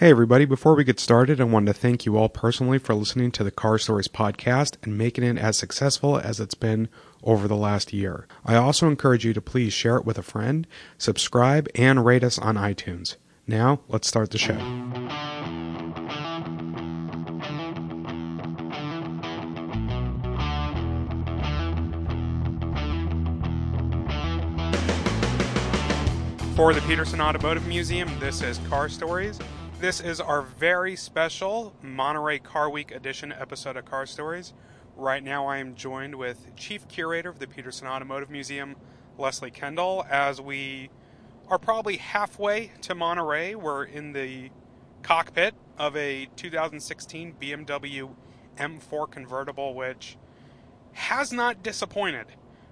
Hey, everybody. Before we get started, I want to thank you all personally for listening to the Car Stories podcast and making it as successful as it's been over the last year. I also encourage you to please share it with a friend, subscribe, and rate us on iTunes. Now, let's start the show. For the Petersen Automotive Museum, this is Car Stories. This is our very special Monterey Car Week edition episode of Car Stories. Right now, I am joined with Chief Curator of the Petersen Automotive Museum, Leslie Kendall, as we are probably halfway to Monterey. We're in the cockpit of a 2016 BMW M4 convertible, which has not disappointed.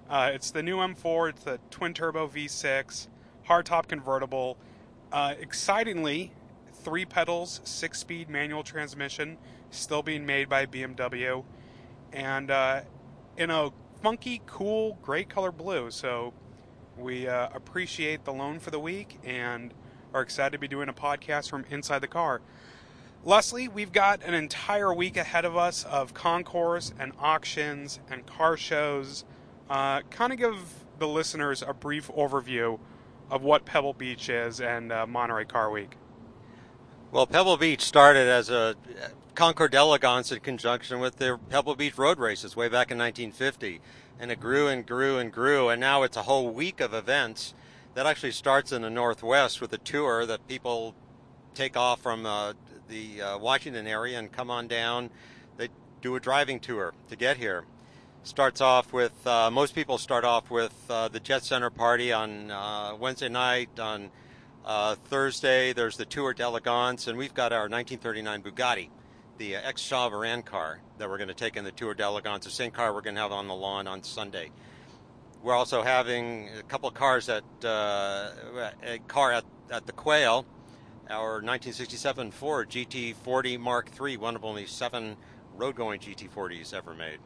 Uh, it's the new M4, it's the twin turbo V6, hardtop convertible. Uh, excitingly, three pedals, six speed manual transmission, still being made by BMW, and uh, in a funky, cool, great color blue. So we uh, appreciate the loan for the week and are excited to be doing a podcast from inside the car. Leslie, we've got an entire week ahead of us of concours and auctions and car shows. Uh, kind of give the listeners a brief overview of what Pebble Beach is and uh, Monterey Car Week. Well, Pebble Beach started as a Concours d'Elegance in conjunction with the Pebble Beach road races way back in 1950. And it grew and grew and grew, and now it's a whole week of events that actually starts in the Northwest with a tour that people take off from uh, the uh, Washington area and come on down. They do a driving tour to get here. Starts off with, uh, most people start off with uh, the Jet Center party on uh, Wednesday night, on uh, Thursday, there's the Tour d'Elegance, and we've got our 1939 Bugatti, the uh, ex Varan car that we're going to take in the Tour d'Elegance, the same car we're going to have on the lawn on Sunday. We're also having a couple of cars at uh, a car at, at the Quail, our 1967 Ford GT40 Mark III, one of only seven road-going GT40s ever made.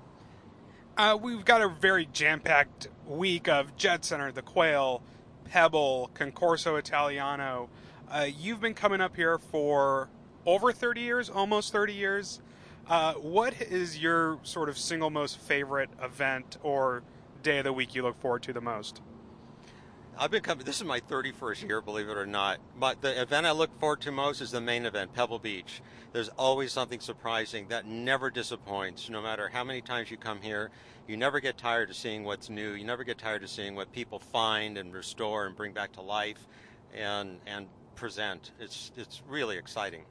Uh, we've got a very jam-packed week of Jet Center, the Quail, Pebble, Concorso Italiano. Uh, you've been coming up here for over 30 years, almost 30 years. Uh, what is your sort of single most favorite event or day of the week you look forward to the most? I've been coming. This is my 31st year, believe it or not. But the event I look forward to most is the main event, Pebble Beach. There's always something surprising that never disappoints. No matter how many times you come here, you never get tired of seeing what's new. You never get tired of seeing what people find and restore and bring back to life, and and present. It's it's really exciting.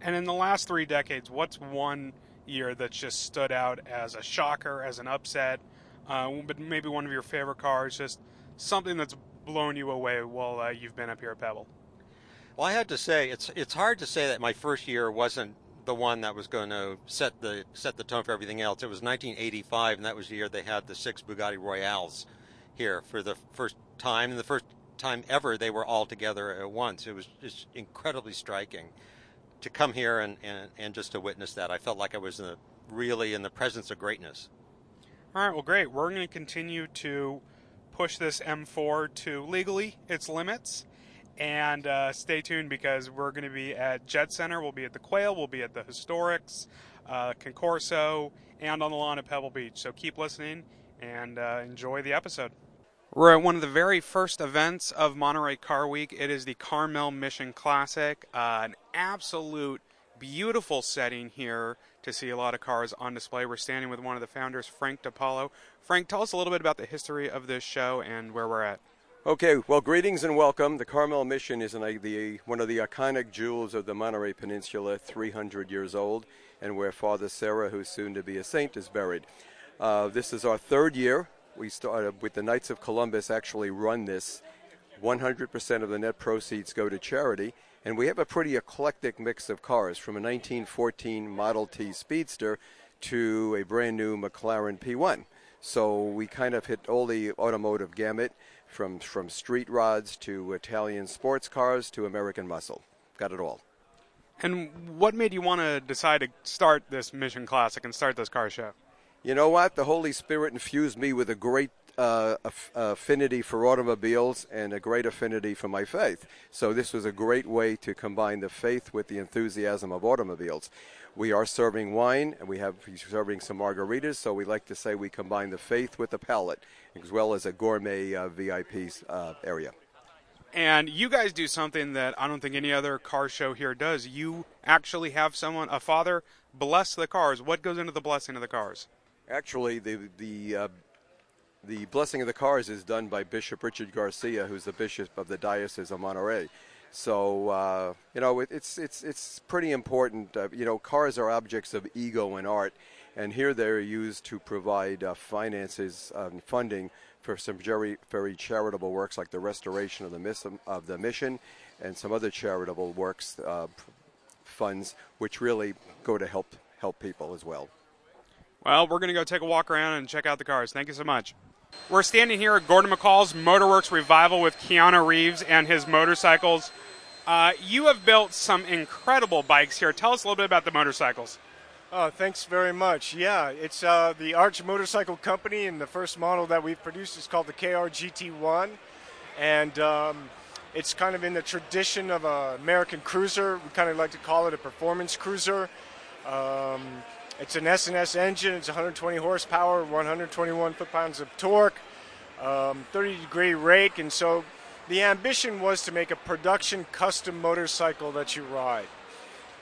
And in the last three decades, what's one year that's just stood out as a shocker, as an upset, uh, but maybe one of your favorite cars, just something that's blown you away while uh, you've been up here at Pebble? Well, I had to say it's it's hard to say that my first year wasn't the one that was going to set the set the tone for everything else. It was 1985, and that was the year they had the six Bugatti Royales here for the first time, and the first time ever they were all together at once. It was just incredibly striking to come here and, and, and just to witness that. I felt like I was in the, really in the presence of greatness. All right, well, great. We're going to continue to push this M4 to legally its limits. And uh, stay tuned because we're going to be at Jet Center, we'll be at the Quail, we'll be at the Historics, uh, Concorso, and on the lawn at Pebble Beach. So keep listening and uh, enjoy the episode. We're at one of the very first events of Monterey Car Week. It is the Carmel Mission Classic, uh, an absolute beautiful setting here to see a lot of cars on display. We're standing with one of the founders, Frank DiPaolo. Frank, tell us a little bit about the history of this show and where we're at. Okay, well, greetings and welcome. The Carmel Mission is an, the, one of the iconic jewels of the Monterey Peninsula, 300 years old, and where Father Serra, who's soon to be a saint, is buried. Uh, this is our third year. We started with the Knights of Columbus, actually run this. 100% of the net proceeds go to charity and we have a pretty eclectic mix of cars from a 1914 Model T Speedster to a brand new McLaren P1. So we kind of hit all the automotive gamut from, from street rods to Italian sports cars to American muscle. Got it all. And what made you want to decide to start this Mission Classic and start this car show? You know what? The Holy Spirit infused me with a great uh, affinity for automobiles and a great affinity for my faith. So this was a great way to combine the faith with the enthusiasm of automobiles. We are serving wine and we have serving some margaritas, so we like to say we combine the faith with the palate, as well as a gourmet uh, VIP uh, area. And you guys do something that I don't think any other car show here does. You actually have someone, a father, bless the cars. What goes into the blessing of the cars? Actually, the the uh, the blessing of the cars is done by Bishop Richard Garcia, who's the bishop of the Diocese of Monterey. So uh, you know, it, it's it's it's pretty important. Uh, you know, cars are objects of ego and art, and here they're used to provide uh, finances and funding for some very very charitable works like the restoration of the mission of the mission, and some other charitable works uh, funds, which really go to help help people as well. Well, we're going to go take a walk around and check out the cars. Thank you so much. We're standing here at Gordon McCall's Motorworks Revival with Keanu Reeves and his motorcycles. Uh, you have built some incredible bikes here. Tell us a little bit about the motorcycles. Oh, thanks very much. Yeah, it's uh, the Arch Motorcycle Company, and the first model that we've produced is called the KR GT1. And um, it's kind of in the tradition of an American cruiser. We kind of like to call it a performance cruiser. Um, it's an S&S engine. It's 120 horsepower, 121 foot-pounds of torque, um, 30 degree rake, and so the ambition was to make a production custom motorcycle that you ride.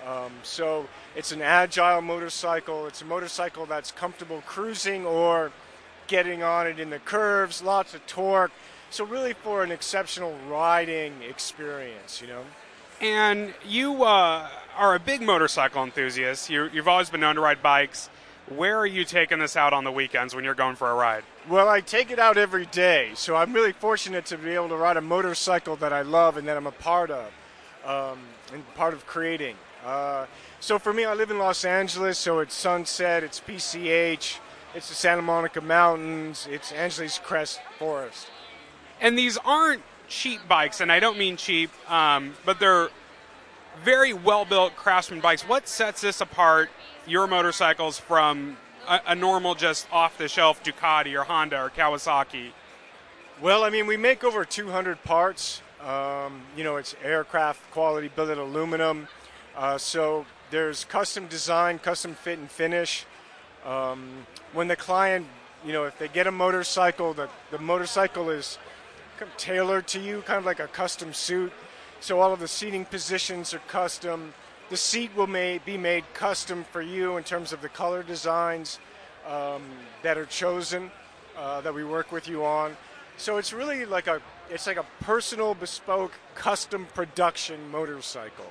Um, so it's an agile motorcycle. It's a motorcycle that's comfortable cruising or getting on it in the curves, lots of torque. So really for an exceptional riding experience, you know. And you uh, are a big motorcycle enthusiast. You, you've always been known to ride bikes. Where are you taking this out on the weekends when you're going for a ride? Well, I take it out every day, so I'm really fortunate to be able to ride a motorcycle that I love and that I'm a part of, um, and part of creating. Uh, so for me, I live in Los Angeles, so it's Sunset, it's PCH, it's the Santa Monica Mountains, it's Angeles Crest Forest. And these aren't cheap bikes, and I don't mean cheap, um, but they're very well built craftsman bikes. What sets this apart, your motorcycles, from a, a normal, just off the shelf Ducati or Honda or Kawasaki? Well, I mean, we make over 200 parts. Um, you know, it's aircraft quality billet aluminum. Uh, so there's custom design, custom fit and finish. Um, when the client, you know, if they get a motorcycle, the, the motorcycle is tailored to you, kind of like a custom suit. So all of the seating positions are custom. The seat will may, be made custom for you in terms of the color designs um, that are chosen uh, that we work with you on. So it's really like a it's like a personal, bespoke, custom production motorcycle,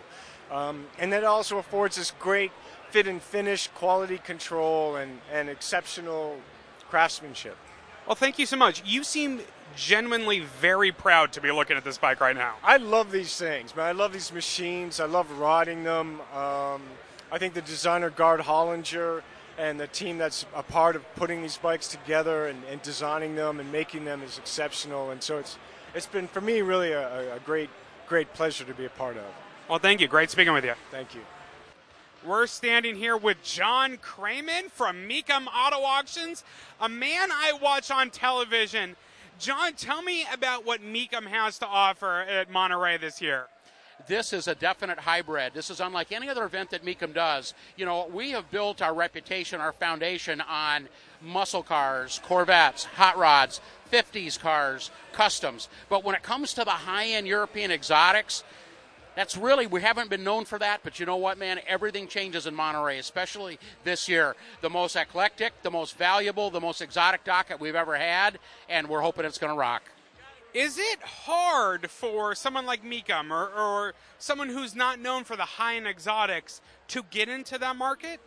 um, and that also affords this great fit and finish, quality control, and, and exceptional craftsmanship. Well, thank you so much. You seem genuinely very proud to be looking at this bike right now. I love these things, man. I love these machines. I love riding them. Um, I think the designer Gard Hollinger and the team that's a part of putting these bikes together and, and designing them and making them is exceptional. And so it's it's been for me really a, a great great pleasure to be a part of. Well, thank you. Great speaking with you. Thank you. We're standing here with John Kraman from Mecum Auto Auctions, a man I watch on television. John, tell me about what Mecum has to offer at Monterey this year this is a definite hybrid. This is unlike any other event that Mecum does. You know, we have built our reputation, our foundation on muscle cars, Corvettes, hot rods, 50s cars, customs. But when it comes to the high end European exotics, that's really we haven't been known for that but you know what man? Everything changes in monterey especially this year. The most eclectic the most valuable the most exotic docket we've ever had and we're hoping it's going to rock. Is it hard for someone like Mecum or, or someone who's not known for the high end exotics to get into that market?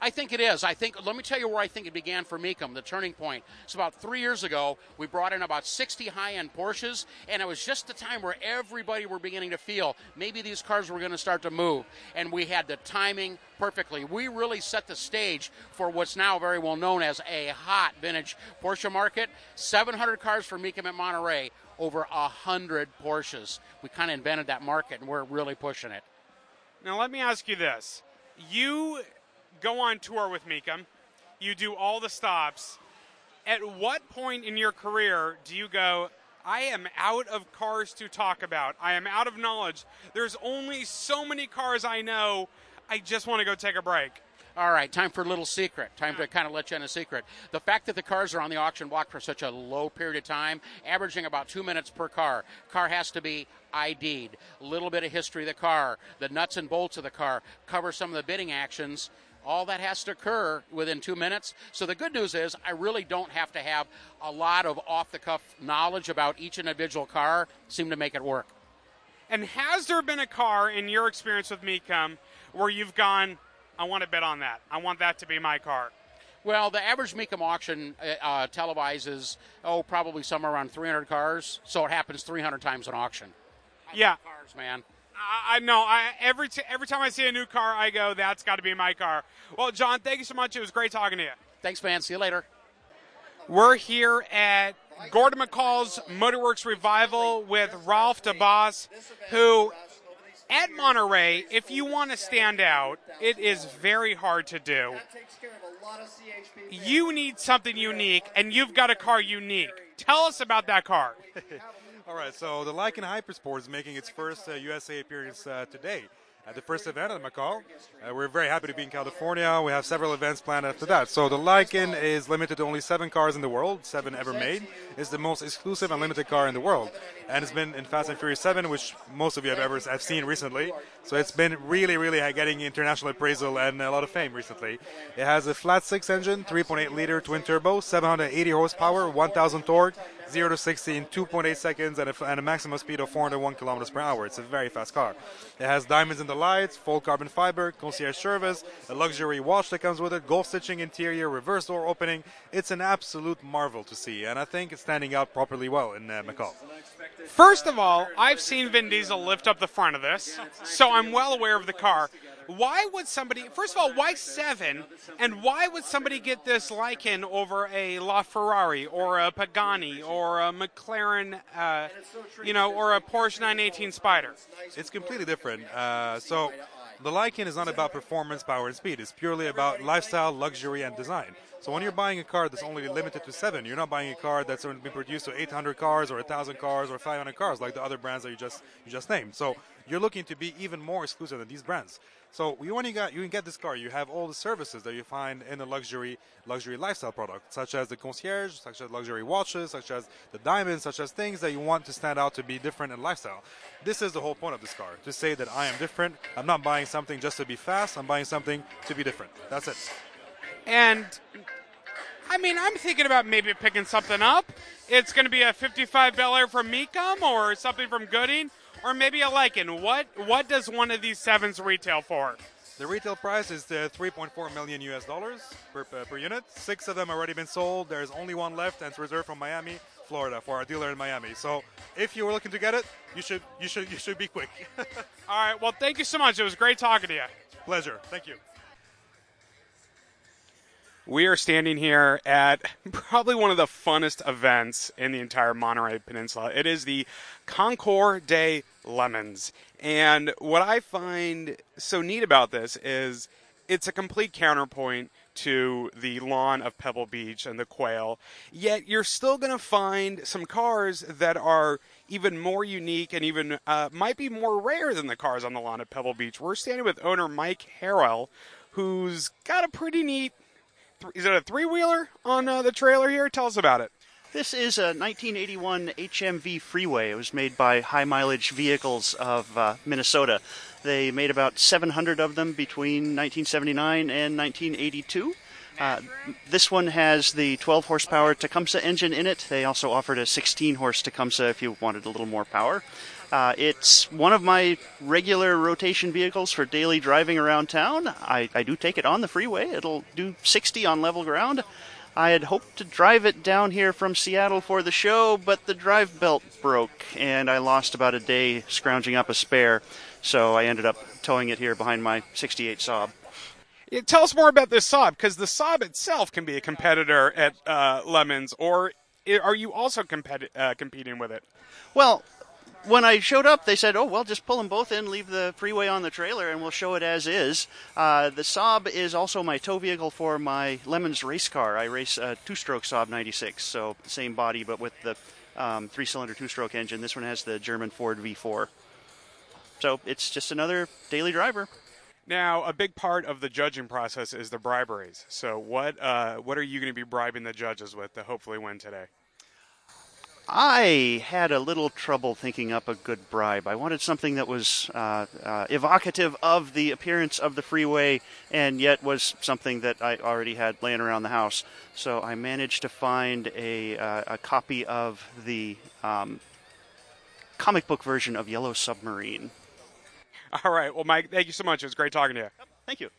I think it is. I think. Let me tell you where I think it began for Mecum. The turning point. It's about three years ago. We brought in about 60 high-end Porsches, and it was just the time where everybody were beginning to feel maybe these cars were going to start to move, and we had the timing perfectly. We really set the stage for what's now very well known as a hot vintage Porsche market. 700 cars for Mecum at Monterey over a hundred Porsches. We kind of invented that market, and we're really pushing it. Now, let me ask you this: You go on tour with Mecum, you do all the stops. At what point in your career do you go, I am out of cars to talk about. I am out of knowledge. There's only so many cars I know. I just want to go take a break. All right, time for a little secret. Time to kind of let you in a secret. The fact that the cars are on the auction block for such a low period of time, averaging about two minutes per car, car has to be ID'd. A little bit of history of the car, the nuts and bolts of the car, cover some of the bidding actions. All that has to occur within two minutes. So the good news is, I really don't have to have a lot of off the cuff knowledge about each individual car. Seem to make it work. And has there been a car in your experience with Mecum where you've gone, I want to bet on that. I want that to be my car. Well, the average Mecum auction uh, uh, televises, oh, probably somewhere around 300 cars. So it happens 300 times an auction. I yeah. Cars, man. I know. I every t- every time I see a new car, I go, "That's got to be my car." Well, John, thank you so much. It was great talking to you. Thanks, man. See you later. We're here at Gordon McCall's Motorworks Revival with Ralph Debbas, who at Monterey, if you want to stand out, it is very hard to do. You need something unique, and you've got a car unique. Tell us about that car. All right, so the Lykan Hypersport is making its first uh, USA appearance uh, today at the first event at McCall. Uh, we're very happy to be in California. We have several events planned after that. So the Lykan is limited to only seven cars in the world, seven ever made. It's the most exclusive and limited car in the world, and it's been in Fast and Furious 7, which most of you have ever have seen recently. So it's been really, really getting international appraisal and a lot of fame recently. It has a flat six engine, 3.8 liter twin turbo, 780 horsepower, 1,000 torque. 0 to 60 in 2.8 seconds and a, and a, maximum speed of 401 kilometers per hour. It's a very fast car. It has diamonds in the lights, full carbon fiber, concierge service, a luxury watch that comes with it, gold stitching interior, reverse door opening. It's an absolute marvel to see, and I think it's standing out properly well in uh, McCall. First of all, I've seen Vin Diesel lift up the front of this, so I'm well aware of the car. Why would somebody first of all why seven and why would somebody get this Lykan over a LaFerrari or a Pagani or a McLaren uh, you know or a Porsche 918 Spider? It's completely different uh, so the Lykan is not about performance power and speed it's purely about lifestyle luxury and design so when you're buying a car that's only limited to seven, you're not buying a car that's going to be produced to 800 cars or 1,000 cars or 500 cars like the other brands that you just you just named. So you're looking to be even more exclusive than these brands. So you got you can get this car, you have all the services that you find in a luxury luxury lifestyle product, such as the concierge, such as luxury watches, such as the diamonds, such as things that you want to stand out to be different in lifestyle. This is the whole point of this car to say that I am different. I'm not buying something just to be fast. I'm buying something to be different. That's it. And I mean, I'm thinking about maybe picking something up. It's going to be a 55 Bel Air from Mecum or something from Gooding or maybe a Lykan. What what does one of these sevens retail for? The retail price is uh, 3.4 million US dollars per, uh, per unit. Six of them already been sold. There's only one left, and it's reserved from Miami, Florida, for our dealer in Miami. So, if you were looking to get it, you should you should you should be quick. All right. Well, thank you so much. It was great talking to you. Pleasure. Thank you. We are standing here at probably one of the funnest events in the entire Monterey Peninsula. It is the Concours des Lemons. And what I find so neat about this is it's a complete counterpoint to the lawn of Pebble Beach and the quail. Yet you're still going to find some cars that are even more unique and even uh, might be more rare than the cars on the lawn at Pebble Beach. We're standing with owner Mike Harrell, who's got a pretty neat is it a three wheeler on uh, the trailer here? Tell us about it. This is a 1981 HMV Freeway. It was made by High Mileage Vehicles of uh, Minnesota. They made about 700 of them between 1979 and 1982. Uh, this one has the 12 horsepower Tecumseh engine in it. They also offered a 16 horse Tecumseh if you wanted a little more power. Uh, it's one of my regular rotation vehicles for daily driving around town. I, I do take it on the freeway. It'll do 60 on level ground. I had hoped to drive it down here from Seattle for the show, but the drive belt broke, and I lost about a day scrounging up a spare. So I ended up towing it here behind my 68 Saab. Yeah, tell us more about this Saab, because the Saab itself can be a competitor at uh, Lemons, or are you also competi- uh, competing with it? Well, when I showed up, they said, "Oh well, just pull them both in, leave the freeway on the trailer, and we'll show it as is." Uh, the Saab is also my tow vehicle for my Lemons race car. I race a two-stroke Saab 96, so same body but with the um, three-cylinder two-stroke engine. This one has the German Ford V4. So it's just another daily driver. Now, a big part of the judging process is the briberies. So, what uh, what are you going to be bribing the judges with to hopefully win today? I had a little trouble thinking up a good bribe. I wanted something that was uh, uh, evocative of the appearance of the freeway and yet was something that I already had laying around the house. So I managed to find a, uh, a copy of the um, comic book version of Yellow Submarine. All right. Well, Mike, thank you so much. It was great talking to you. Thank you.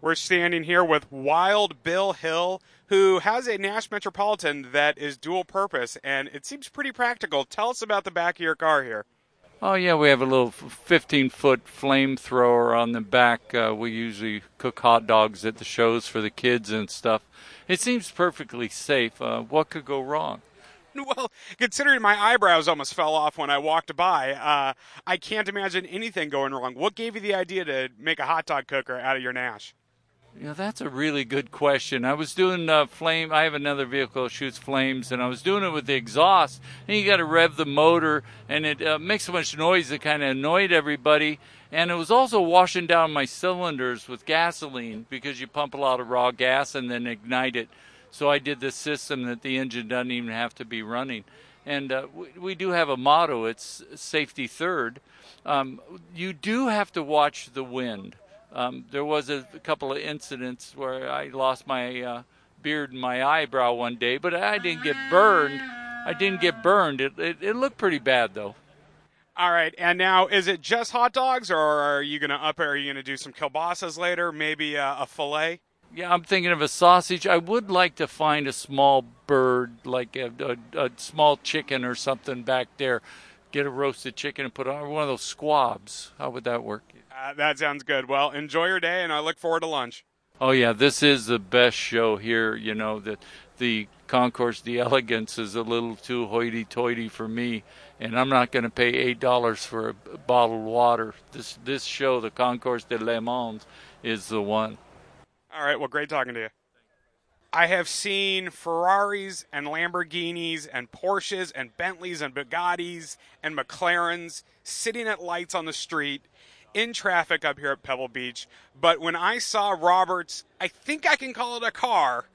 We're standing here with Wild Bill Hill, who has a Nash Metropolitan that is dual purpose, and it seems pretty practical. Tell us about the back of your car here. Oh yeah, we have a little 15-foot flamethrower on the back. Uh, we usually cook hot dogs at the shows for the kids and stuff. It seems perfectly safe. Uh, what could go wrong? Well, considering my eyebrows almost fell off when I walked by, uh, I can't imagine anything going wrong. What gave you the idea to make a hot dog cooker out of your Nash? Yeah, that's a really good question. I was doing uh, flame. I have another vehicle that shoots flames, and I was doing it with the exhaust. And you got to rev the motor, and it uh, makes so much noise it kind of annoyed everybody. And it was also washing down my cylinders with gasoline because you pump a lot of raw gas and then ignite it. So I did this system that the engine doesn't even have to be running. And uh, we, we, do have a motto: it's safety third. Um, you do have to watch the wind. Um, there was a, a, couple of incidents where I lost my uh, beard and my eyebrow one day, but I didn't get burned. I didn't get burned. It, it, it looked pretty bad though. All right, and now is it just hot dogs, or are you to up? Are you to do some kielbasa's later? Maybe uh, a fillet? Yeah, I'm thinking of a sausage. I would like to find a small bird, like a, a, a small chicken or something back there. Get a roasted chicken and put on one of those squabs. How would that work? Uh, that sounds good. Well, enjoy your day, and I look forward to lunch. Oh yeah, this is the best show here. You know that the concourse, the elegance is a little too hoity-toity for me, and I'm not going to pay eight dollars for a bottled water. This this show, the concourse de Le Mans, is the one. All right. Well, great talking to you. I have seen Ferraris and Lamborghinis and Porsches and Bentleys and Bugattis and McLarens sitting at lights on the street in traffic up here at Pebble Beach. But when I saw Roberts, I think I can call it a car.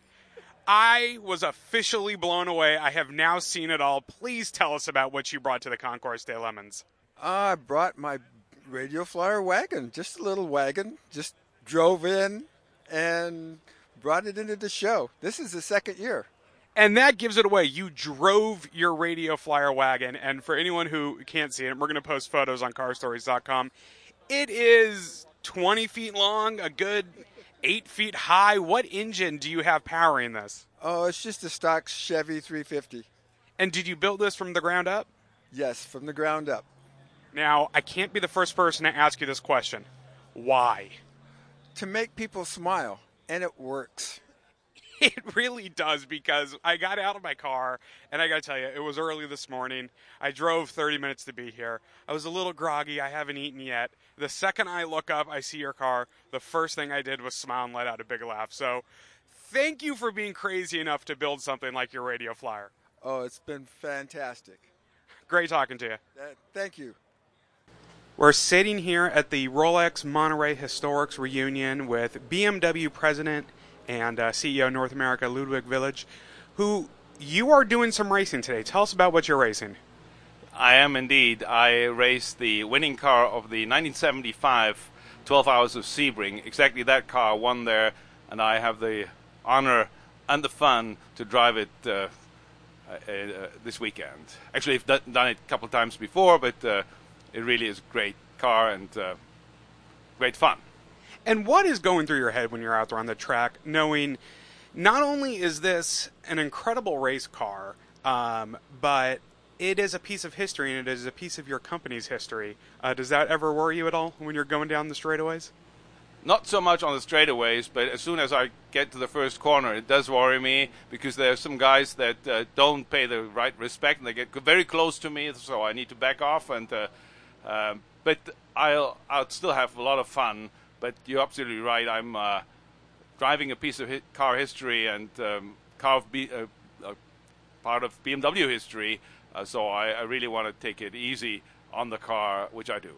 I was officially blown away. I have now seen it all. Please tell us about what you brought to the Concours de Lemons. I brought my Radio Flyer wagon, just a little wagon. Just drove in and brought it into the show. This is the second year. And that gives it away. You drove your Radio Flyer wagon. And for anyone who can't see it, we're going to post photos on carstories.com. It is 20 feet long, a good eight feet high. What engine do you have powering this? Oh, it's just a stock Chevy 350. And did you build this from the ground up? Yes, from the ground up. Now, I can't be the first person to ask you this question. Why? To make people smile, and it works. It really does because I got out of my car and I got to tell you, it was early this morning. I drove 30 minutes to be here. I was a little groggy. I haven't eaten yet. The second I look up, I see your car. The first thing I did was smile and let out a big laugh. So, thank you for being crazy enough to build something like your radio flyer. Oh, it's been fantastic. Great talking to you. Uh, thank you. We're sitting here at the Rolex Monterey Historics reunion with BMW President and uh, CEO North America Ludwig Willisch, who you are doing some racing today. Tell us about what you're racing. I am indeed. I raced the winning car of the 1975 12 Hours of Sebring. Exactly that car won there, and I have the honor and the fun to drive it uh, uh, uh, this weekend. Actually, I've done it a couple times before, but uh, it really is a great car and uh, great fun. And what is going through your head when you're out there on the track, knowing not only is this an incredible race car, um, but it is a piece of history and it is a piece of your company's history. Uh, does that ever worry you at all when you're going down the straightaways? not so much on the straightaways, but as soon as I get to the first corner, it does worry me because there are some guys that uh, don't pay the right respect and they get very close to me, so I need to back off. And uh, um, but I'll I'll still have a lot of fun. But you're absolutely right. I'm uh, driving a piece of hi- car history and um, car of B- uh, part of BMW history, uh, so I, I really want to take it easy on the car, which I do.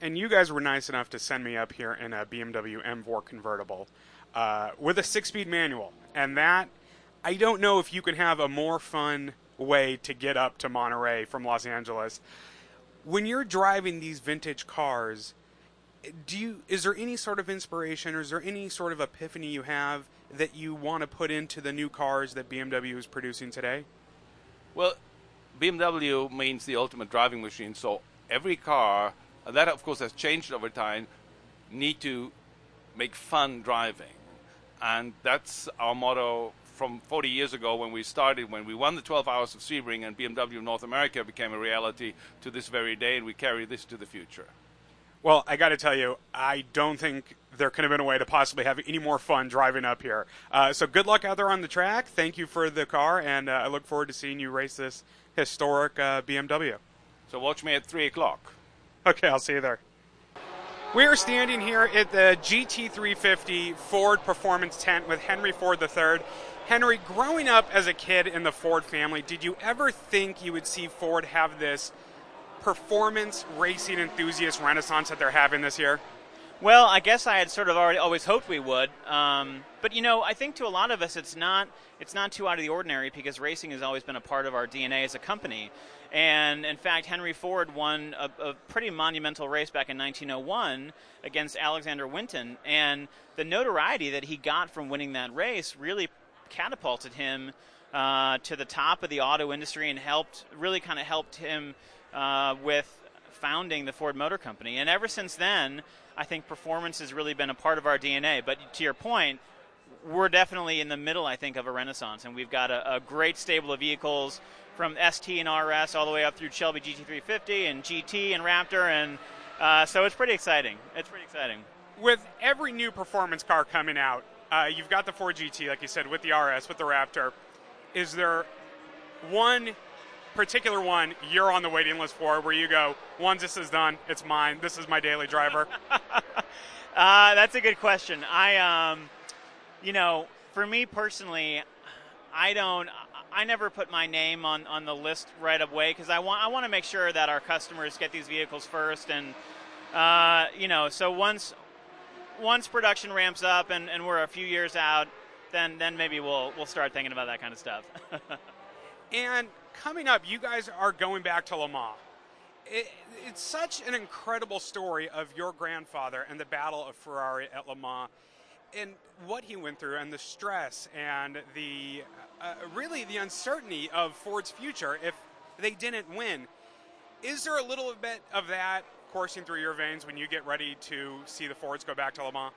And you guys were nice enough to send me up here in a BMW M4 convertible uh, with a six-speed manual, and that I don't know if you can have a more fun way to get up to Monterey from Los Angeles. When you're driving these vintage cars, do you is there any sort of inspiration or is there any sort of epiphany you have that you want to put into the new cars that BMW is producing today? Well, BMW means the ultimate driving machine, so every car that of course has changed over time, need to make fun driving. And that's our motto from 40 years ago when we started, when we won the 12 Hours of Sebring and BMW North America became a reality to this very day, and we carry this to the future. Well, I got to tell you, I don't think there could have been a way to possibly have any more fun driving up here. Uh, so good luck out there on the track. Thank you for the car, and uh, I look forward to seeing you race this historic uh, BMW. So watch me at 3 o'clock. Okay, I'll see you there. We are standing here at the GT350 Ford Performance Tent with Henry Ford III. Henry, growing up as a kid in the Ford family, did you ever think you would see Ford have this performance racing enthusiast renaissance that they're having this year? Well, I guess I had sort of already always hoped we would, um, but you know, I think to a lot of us, it's not it's not too out of the ordinary because racing has always been a part of our DNA as a company. And in fact, Henry Ford won a, a, pretty monumental race back in 1901 against Alexander Winton. And the notoriety that he got from winning that race really catapulted him uh, to the top of the auto industry and helped, really kind of helped him uh, with founding the Ford Motor Company. And ever since then, I think performance has really been a part of our DNA. But to your point, we're definitely in the middle, I think, of a renaissance. And we've got a, a great stable of vehicles from ST and RS all the way up through Shelby GT350 and GT and Raptor, and uh, so it's pretty exciting. It's pretty exciting. With every new performance car coming out, uh, you've got the Ford GT, like you said, with the RS, with the Raptor. Is there one particular one you're on the waiting list for where you go, once this is done, it's mine. This is my daily driver? uh, that's a good question. I, um, you know, for me personally, I don't. I never put my name on, on the list right away because I want I want to make sure that our customers get these vehicles first, and uh, you know, so once once production ramps up and, and we're a few years out, then then maybe we'll we'll start thinking about that kind of stuff. and coming up, you guys are going back to Le Mans. It, it's such an incredible story of your grandfather and the battle of Ferrari at Le Mans and what he went through and the stress and the uh, really the uncertainty of Ford's future if they didn't win. Is there a little bit of that coursing through your veins when you get ready to see the Fords go back to Le Mans?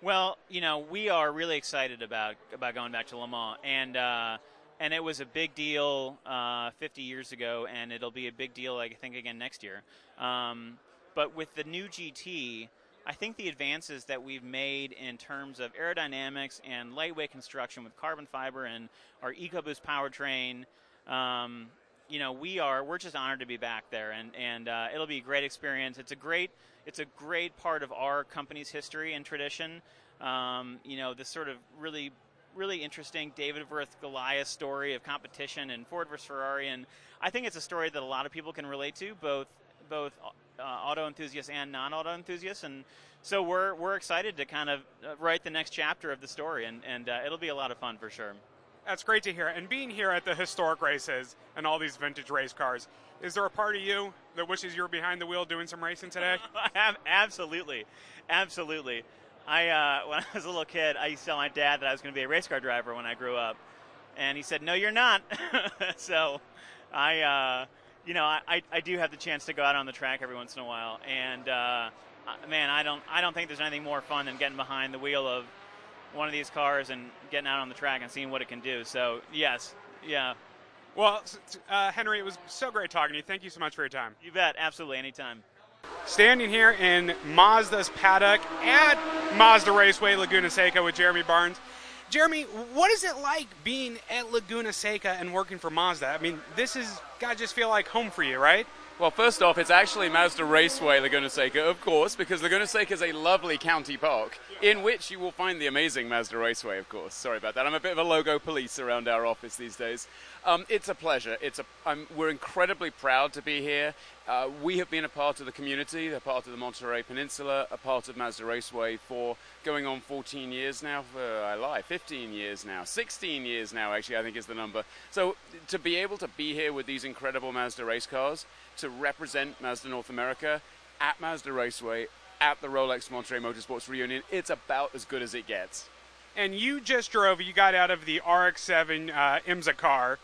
Well, you know, we are really excited about about going back to Le Mans, and uh, and it was a big deal uh, 50 years ago, and it'll be a big deal, I think, again next year. Um, but with the new GT, I think the advances that we've made in terms of aerodynamics and lightweight construction with carbon fiber and our EcoBoost powertrain, um, you know, we are we're just honored to be back there, and and uh, it'll be a great experience. It's a great it's a great part of our company's history and tradition. Um, you know, this sort of really really interesting David versus Goliath story of competition and Ford versus Ferrari, and I think it's a story that a lot of people can relate to, both both uh, auto enthusiasts and non-auto enthusiasts, and so we're we're excited to kind of uh, write the next chapter of the story, and and uh, it'll be a lot of fun for sure. That's great to hear. And being here at the historic races and all these vintage race cars, is there a part of you that wishes you were behind the wheel doing some racing today? absolutely, absolutely. I uh, when I was a little kid, I used to tell my dad that I was going to be a race car driver when I grew up, and he said, "No, you're not." so, I. Uh, you know, I, I do have the chance to go out on the track every once in a while, and uh, man, I don't I don't think there's anything more fun than getting behind the wheel of one of these cars and getting out on the track and seeing what it can do. So yes, yeah. Well, uh, Henry, it was so great talking to you. Thank you so much for your time. You bet, absolutely, anytime. Standing here in Mazda's paddock at Mazda Raceway Laguna Seca with Jeremy Barnes. Jeremy, what is it like being at Laguna Seca and working for Mazda? I mean, this is got to just feel like home for you, right? Well, first off, it's actually Mazda Raceway Laguna Seca, of course, because Laguna Seca is a lovely county park in which you will find the amazing Mazda Raceway, of course. Sorry about that. I'm a bit of a logo police around our office these days. Um, it's a pleasure. It's a, I'm, we're incredibly proud to be here. Uh, we have been a part of the community, a part of the Monterey Peninsula, a part of Mazda Raceway for going on 14 years now. Uh, I lie, 15 years now, 16 years now, actually, I think is the number. So to be able to be here with these incredible Mazda race cars, to represent Mazda North America at Mazda Raceway, at the Rolex Monterey Motorsports Reunion, it's about as good as it gets. And you just drove, you got out of the RX-7 uh, IMSA car.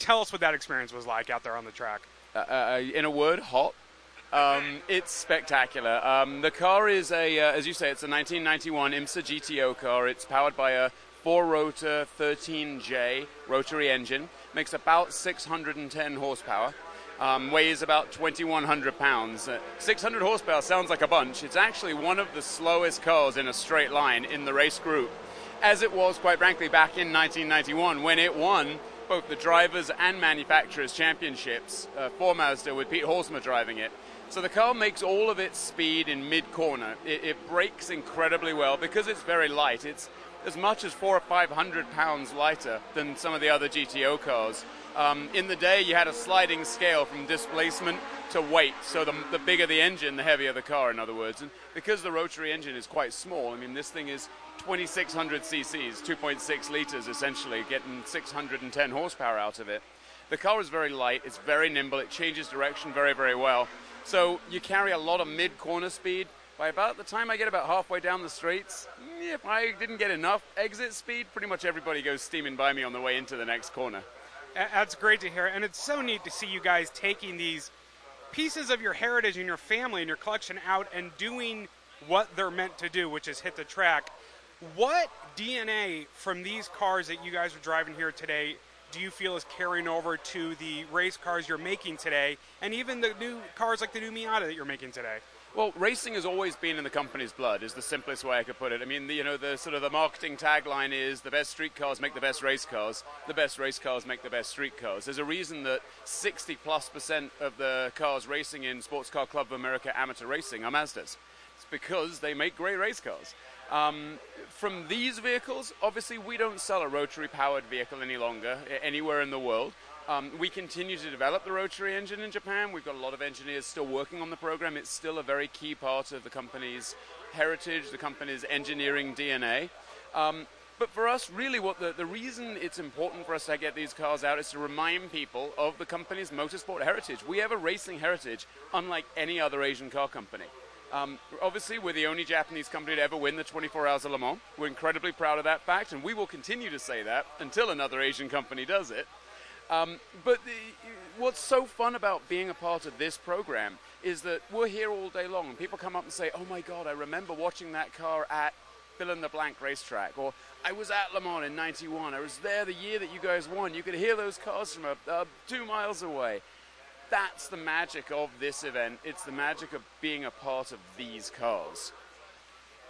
Tell us what that experience was like out there on the track. Uh, uh, in a word, hot. Um, it's spectacular. Um, the car is a, uh, as you say, it's a 1991 IMSA GTO car. It's powered by a four-rotor 13J rotary engine. Makes about 610 horsepower. Um, weighs about 2,100 pounds. Uh, 600 horsepower sounds like a bunch. It's actually one of the slowest cars in a straight line in the race group, as it was, quite frankly, back in 1991 when it won both the drivers and manufacturers championships uh, for Mazda with Pete Halsmer driving it. So the car makes all of its speed in mid corner. It, it brakes incredibly well because it's very light. It's as much as four or five hundred pounds lighter than some of the other GTO cars. Um, in the day, you had a sliding scale from displacement to weight. So the, the bigger the engine, the heavier the car, in other words. And because the rotary engine is quite small, I mean, this thing is 2,600 cc's, 2.6 liters essentially, getting 610 horsepower out of it. The car is very light, it's very nimble, it changes direction very, very well. So you carry a lot of mid corner speed. By about the time I get about halfway down the streets, mm, if I didn't get enough exit speed, pretty much everybody goes steaming by me on the way into the next corner. That's great to hear, and it's so neat to see you guys taking these pieces of your heritage and your family and your collection out and doing what they're meant to do, which is hit the track. What DNA from these cars that you guys are driving here today do you feel is carrying over to the race cars you're making today, and even the new cars like the new Miata that you're making today? Well, racing has always been in the company's blood. Is the simplest way I could put it. I mean, the, you know, the sort of the marketing tagline is the best street cars make the best race cars. The best race cars make the best street cars. There's a reason that 60 plus percent of the cars racing in Sports Car Club of America amateur racing are Mazdas. It's because they make great race cars. Um, from these vehicles, obviously, we don't sell a rotary powered vehicle any longer anywhere in the world. Um, we continue to develop the rotary engine in Japan. We've got a lot of engineers still working on the program. It's still a very key part of the company's heritage, the company's engineering DNA. Um, but for us, really, what the, the reason it's important for us to get these cars out is to remind people of the company's motorsport heritage. We have a racing heritage unlike any other Asian car company. Um, obviously, we're the only Japanese company to ever win the 24 Hours of Le Mans. We're incredibly proud of that fact, and we will continue to say that until another Asian company does it. Um, but the, what's so fun about being a part of this program is that we're here all day long, and people come up and say, "Oh my God, I remember watching that car at fill in the blank racetrack," or "I was at Le Mans in '91. I was there the year that you guys won. You could hear those cars from uh, two miles away." That's the magic of this event. It's the magic of being a part of these cars.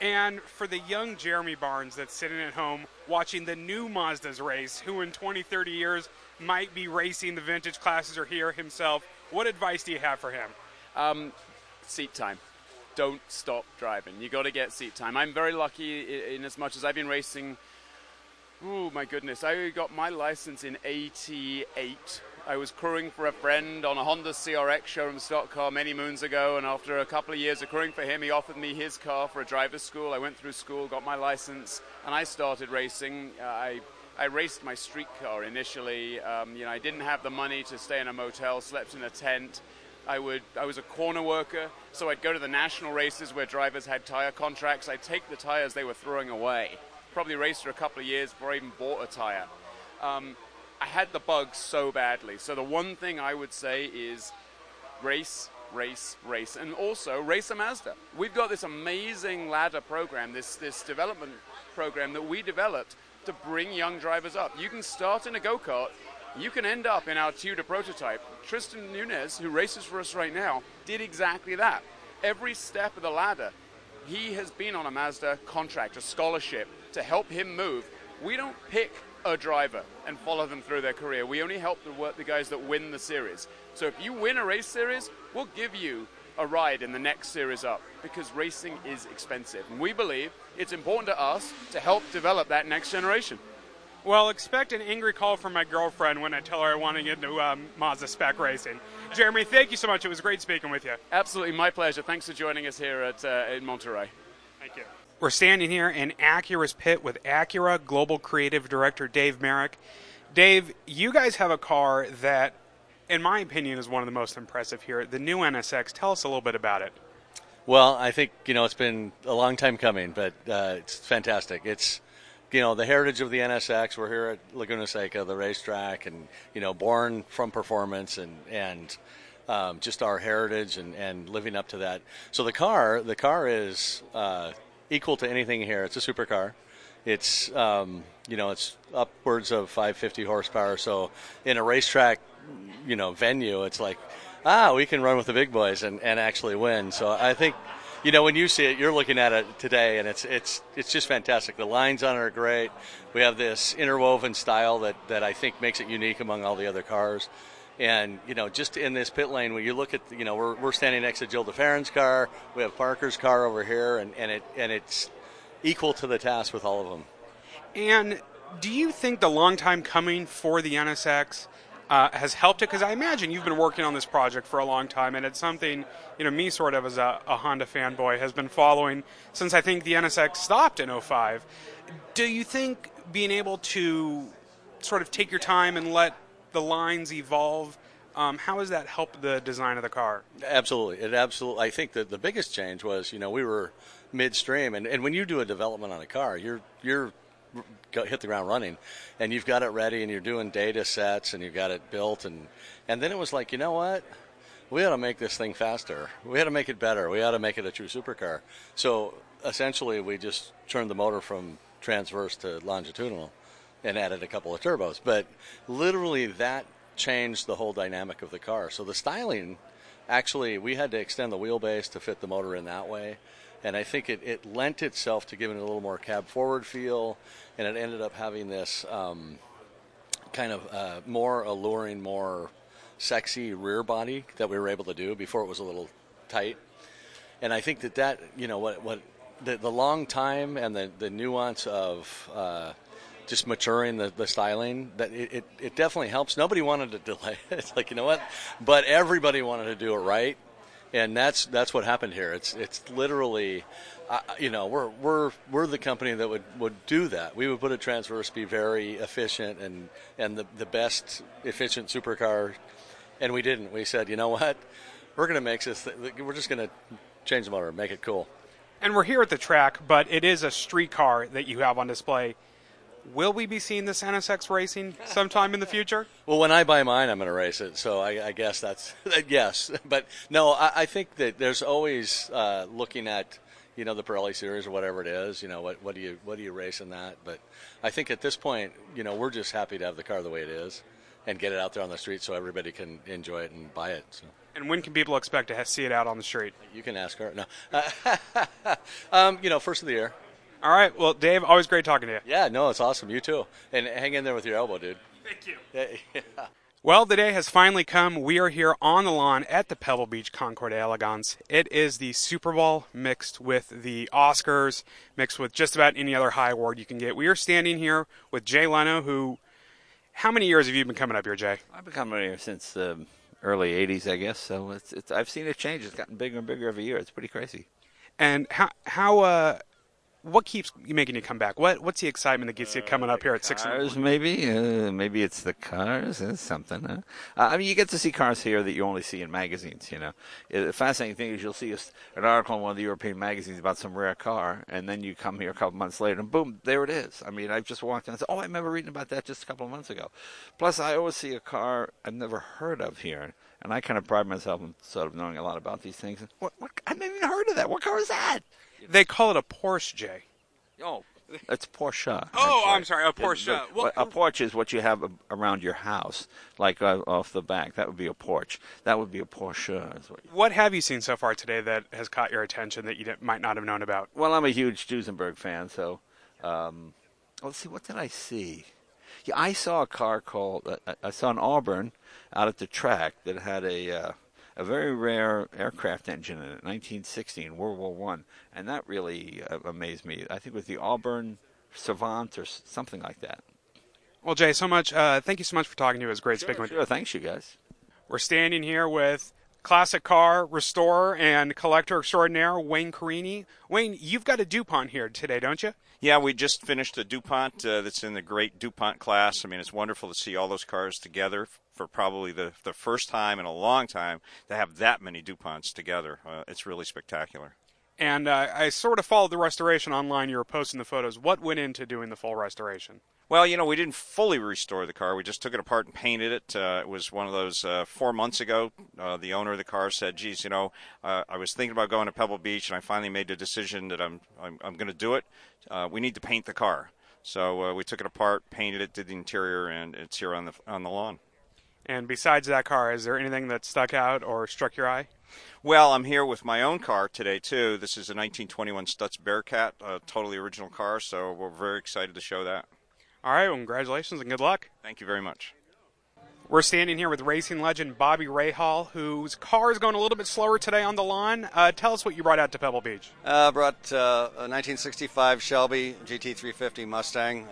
And for the young Jeremy Barnes that's sitting at home watching the new Mazdas race, who in 20, 30 years might be racing the vintage classes or here himself, what advice do you have for him? Um, seat time. Don't stop driving. You got to get seat time. I'm very lucky in as much as I've been racing. Oh my goodness! I got my license in '88 I was crewing for a friend on a Honda CRX showroom stock car many moons ago, and after a couple of years of crewing for him, he offered me his car for a driver's school. I went through school, got my license, and I started racing. Uh, I I raced my street car initially. Um, you know, I didn't have the money to stay in a motel, slept in a tent. I would I was a corner worker, so I'd go to the national races where drivers had tire contracts. I'd take the tires they were throwing away. Probably raced for a couple of years before I even bought a tire. Um, I had the bug so badly. So the one thing I would say is race, race, race, and also race a Mazda. We've got this amazing ladder program, this this development program that we developed to bring young drivers up. You can start in a go kart. You can end up in our Tudor prototype. Tristan Nunez, who races for us right now, did exactly that. every step of the ladder. He has been on a Mazda contract, a scholarship to help him move. We don't pick a driver and follow them through their career. We only help the, work, the guys that win the series. So if you win a race series, we'll give you a ride in the next series up because racing is expensive. And we believe it's important to us to help develop that next generation. Well, expect an angry call from my girlfriend when I tell her I want to get into um, Mazda spec racing. Jeremy, thank you so much. It was great speaking with you. Absolutely, my pleasure. Thanks for joining us here at uh, in Monterey. Thank you. We're standing here in Acura's pit with Acura Global Creative Director Dave Merrick. Dave, you guys have a car that, in my opinion, is one of the most impressive here. The new NSX. Tell us a little bit about it. Well, I think you know it's been a long time coming, but uh, it's fantastic. It's you know the heritage of the NSX. We're here at Laguna Seca, the racetrack, and you know born from performance and and um, just our heritage and, and living up to that. So the car, the car is uh, equal to anything here. It's a supercar. It's um, you know it's upwards of 550 horsepower. So in a racetrack, you know venue, it's like ah we can run with the big boys and, and actually win. So I think you know when you see it, you're looking at it today, and it's it's it's just fantastic. The lines on it are great. We have this interwoven style that that I think makes it unique among all the other cars. And you know, just in this pit lane, when you look at, you know, we're, we're standing next to Gil de Ferran's car. We have Parker's car over here, and, and it and it's equal to the task with all of them. And do you think the long time coming for the NSX uh, has helped it? Because I imagine you've been working on this project for a long time, and it's something you know me sort of as a, a Honda fanboy has been following since I think the NSX stopped in 05. Do you think being able to sort of take your time and let the lines evolve. Um, how has that helped the design of the car? Absolutely, it absolutely. I think that the biggest change was, you know, we were midstream, and, and when you do a development on a car, you're you're hit the ground running, and you've got it ready, and you're doing data sets, and you've got it built, and and then it was like, you know what? We ought to make this thing faster. We ought to make it better. We ought to make it a true supercar. So essentially, we just turned the motor from transverse to longitudinal and added a couple of turbos. But literally, that changed the whole dynamic of the car. So the styling, actually, we had to extend the wheelbase to fit the motor in that way. And I think it, it lent itself to giving it a little more cab forward feel, and it ended up having this um, kind of uh, more alluring, more sexy rear body that we were able to do before it was a little tight. And I think that that, you know, what, what the, the long time and the, the nuance of uh, just maturing the, the styling that it, it, it, definitely helps. Nobody wanted to delay it's like you know what? But everybody wanted to do it right. And that's that's what happened here. It's it's literally uh, you know we're we're we're the company that would would do that. We would put a transverse be very efficient and and the, the best efficient supercar. And we didn't. We said you know what? We're going to make this we're just going to change the motor make it cool. And we're here at the track but it is a street car that you have on display Will we be seeing this NSX racing sometime in the future? Well, when I buy mine, I'm going to race it. So I, I guess that's yes. But no, I, I think that there's always uh, looking at you know the Pirelli series or whatever it is. You know what what do you what do you race in that? But I think at this point, you know, we're just happy to have the car the way it is and get it out there on the street so everybody can enjoy it and buy it. So. And when can people expect to see it out on the street? You can ask her. No, um, you know, first of the year. All right. Well, Dave, always great talking to you. Yeah, no, it's awesome. You too. And hang in there with your elbow, dude. Thank you. Yeah. Well, the day has finally come. We are here on the lawn at the Pebble Beach Concours d'Elegance. It is the Super Bowl mixed with the Oscars, mixed with just about any other high award you can get. We are standing here with Jay Leno, who. How many years have you been coming up here, Jay? I've been coming here since the um, early 80s, I guess. So it's, it's, I've seen it change. It's gotten bigger and bigger every year. It's pretty crazy. And how, how, uh, what keeps you making you come back? What what's the excitement that gets you coming up here at six? Cars, maybe. Uh, maybe it's the cars. It's something. Huh? Uh, I mean, you get to see cars here that you only see in magazines. You know, the fascinating thing is you'll see an article in one of the European magazines about some rare car, and then you come here a couple months later, and boom, there it is. I mean, I've just walked in and said, "Oh, I remember reading about that just a couple of months ago." Plus, I always see a car I've never heard of here. And I kind of pride myself in sort of knowing a lot about these things. What, what, I've never even heard of that. What car is that? They call it a Porsche, Jay. Oh, It's Porsche. Oh, actually. I'm sorry, a It- Porsche. the- Well- a porch is what you have around your house, like uh, off the back. That would be a porch. That would be a Porsche. What What have you seen so far today that has caught your attention that you didn't- might not have known about? Well, I'm a huge Duesenberg fan, so um, let's see. What did I see? Yeah, I saw a car called. Uh, I saw an Auburn out at the track that had a uh, a very rare aircraft engine in it, 1916, World War One, and that really uh, amazed me. I think it was the Auburn Savant or something like that. Well, Jay, so much. Uh, thank you so much for talking to us. It was great speaking with you. Thanks you guys. We're standing here with classic car restorer and collector extraordinaire Wayne Carini. Wayne, you've got a DuPont here today, don't you? Yeah, we just finished a DuPont uh, that's in the great DuPont class. I mean, it's wonderful to see all those cars together for probably the, the first time in a long time to have that many DuPonts together. Uh, it's really spectacular. And uh, I sort of followed the restoration online. You were posting the photos. What went into doing the full restoration? Well, you know, we didn't fully restore the car. We just took it apart and painted it. Uh, it was one of those uh, four months ago. Uh, the owner of the car said, "Geez, you know, uh, I was thinking about going to Pebble Beach, and I finally made the decision that I'm I'm, I'm going to do it. Uh, we need to paint the car." So uh, we took it apart, painted it, did the interior, and it's here on the on the lawn. And besides that car, is there anything that stuck out or struck your eye? Well, I'm here with my own car today too. This is a 1921 Stutz Bearcat, a totally original car. So we're very excited to show that. All right, well, congratulations and good luck. Thank you very much. We're standing here with racing legend Bobby Rahal, whose car is going a little bit slower today on the lawn. Uh, tell us what you brought out to Pebble Beach. Uh, brought uh, a 1965 Shelby GT350 Mustang.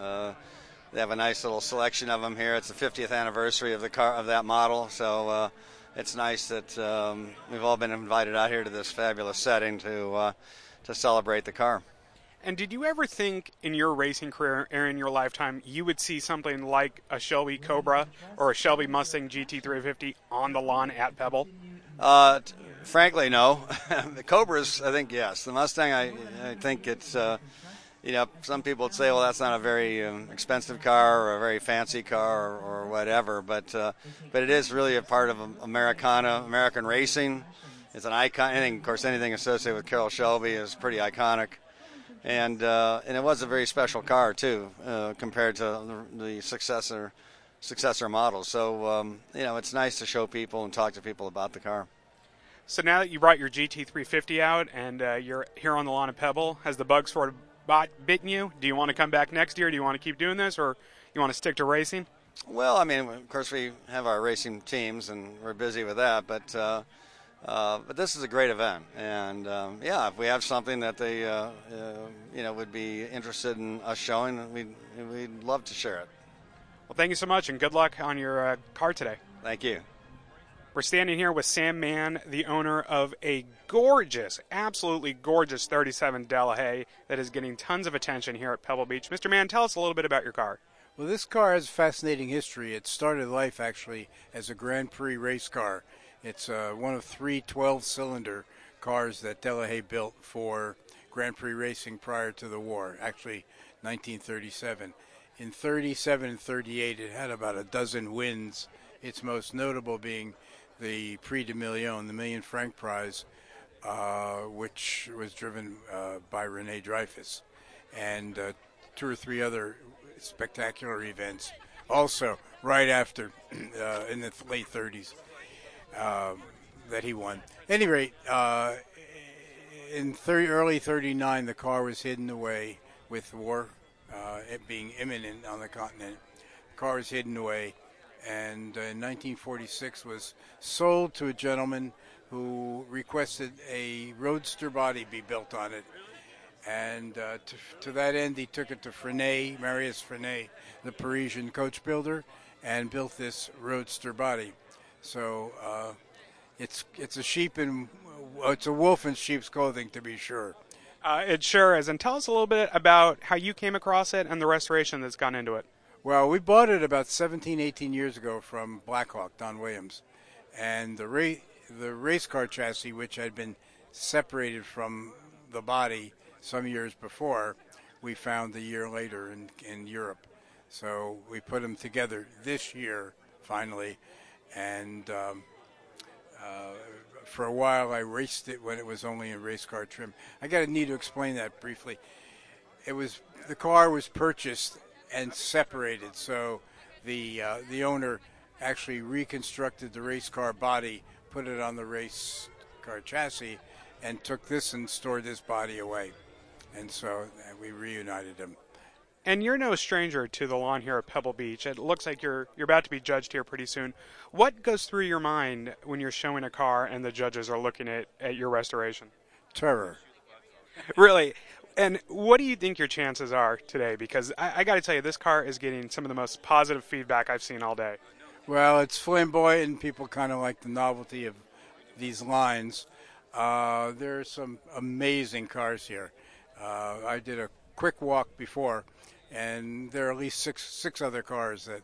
They have a nice little selection of them here. It's the 50th anniversary of the car of that model, so uh, it's nice that um, we've all been invited out here to this fabulous setting to uh, to celebrate the car. And did you ever think in your racing career or in your lifetime you would see something like a Shelby Cobra or a Shelby Mustang GT350 on the lawn at Pebble? Uh, t- frankly, no. the Cobras, I think yes. The Mustang, I, I think it's, uh, you know, some people would say, well, that's not a very um, expensive car or a very fancy car or, or whatever, but uh, but it is really a part of Americana, American racing. It's an icon. Anything, of course, anything associated with Carroll Shelby is pretty iconic. And uh, and it was a very special car too, uh, compared to the, successor successor models. So um, you know, it's nice to show people and talk to people about the car. So now that you brought your GT350 out and uh, you're here on the lawn of Pebble, has the bug sort of bot, bitten you? Do you want to come back next year? Do you want to keep doing this, or you want to stick to racing? Well, I mean, of course, we have our racing teams, and we're busy with that. But uh, uh, but this is a great event, and um, yeah, if we have something that they uh, uh, you know would be interested in us showing, we'd we'd love to share it. Well, thank you so much, and good luck on your uh, car today. Thank you. We're standing here with Sam Mann, the owner of a gorgeous, absolutely gorgeous 37 Delahaye that is getting tons of attention here at Pebble Beach. Mr. Mann, tell us a little bit about your car. Well, this car has a fascinating history. It started life actually as a Grand Prix race car. It's uh, one of three 12 cylinder cars that Delahaye built for Grand Prix racing prior to the war, actually 1937. In 37 and 38, it had about a dozen wins, its most notable being the Prix de Million, the Million Franc Prize, uh, which was driven uh, by Rene Dreyfus, and uh, two or three other spectacular events. Also, right after, uh, in the late 30s, um, that he won. Any rate, uh, in 30, early 39, the car was hidden away with war uh, it being imminent on the continent. The car was hidden away, and uh, in 1946 was sold to a gentleman who requested a roadster body be built on it. And uh, to, to, that end, he took it to Franay, Marius Franay, the Parisian coach builder, and built this roadster body. So uh, it's it's a sheep in it's a wolf in sheep's clothing, to be sure. Uh, it sure is. And tell us a little bit about how you came across it and the restoration that's gone into it. Well, we bought it about 17, 18 years ago from Blackhawk, Don Williams. And the, ra- the race car chassis, which had been separated from the body some years before, we found a year later in, in Europe. So we put them together this year, finally. And um, uh, for a while, I raced it when it was only in race car trim. I got to need to explain that briefly. it was the car was purchased and separated, so the uh, the owner actually reconstructed the race car body, put it on the race car chassis, and took this and stored this body away, and so uh, we reunited them. And you're no stranger to the lawn here at Pebble Beach. It looks like you're you're about to be judged here pretty soon. What goes through your mind when you're showing a car and the judges are looking at, at your restoration? Terror. really? And what do you think your chances are today? Because I, I got to tell you, this car is getting some of the most positive feedback I've seen all day. Well, it's flamboyant, and people kind of like the novelty of these lines. Uh, there are some amazing cars here. Uh, I did a quick walk before, and there are at least six six other cars that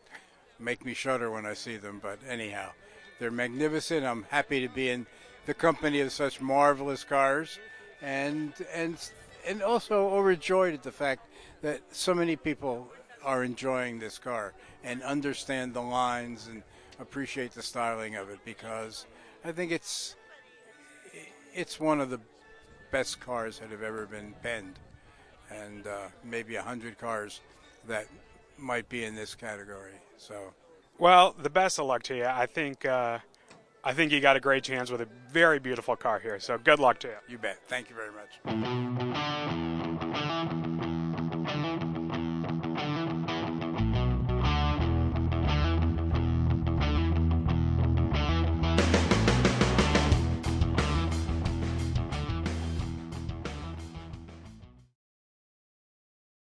make me shudder when I see them. But anyhow, they're magnificent. I'm happy to be in the company of such marvelous cars, and and and also overjoyed at the fact that so many people are enjoying this car and understand the lines and appreciate the styling of it because I think it's it's one of the best cars that have ever been penned, and uh, maybe a hundred cars that might be in this category. So, well, the best of luck to you. I think uh, I think you got a great chance with a very beautiful car here. So good luck to you. You bet. Thank you very much.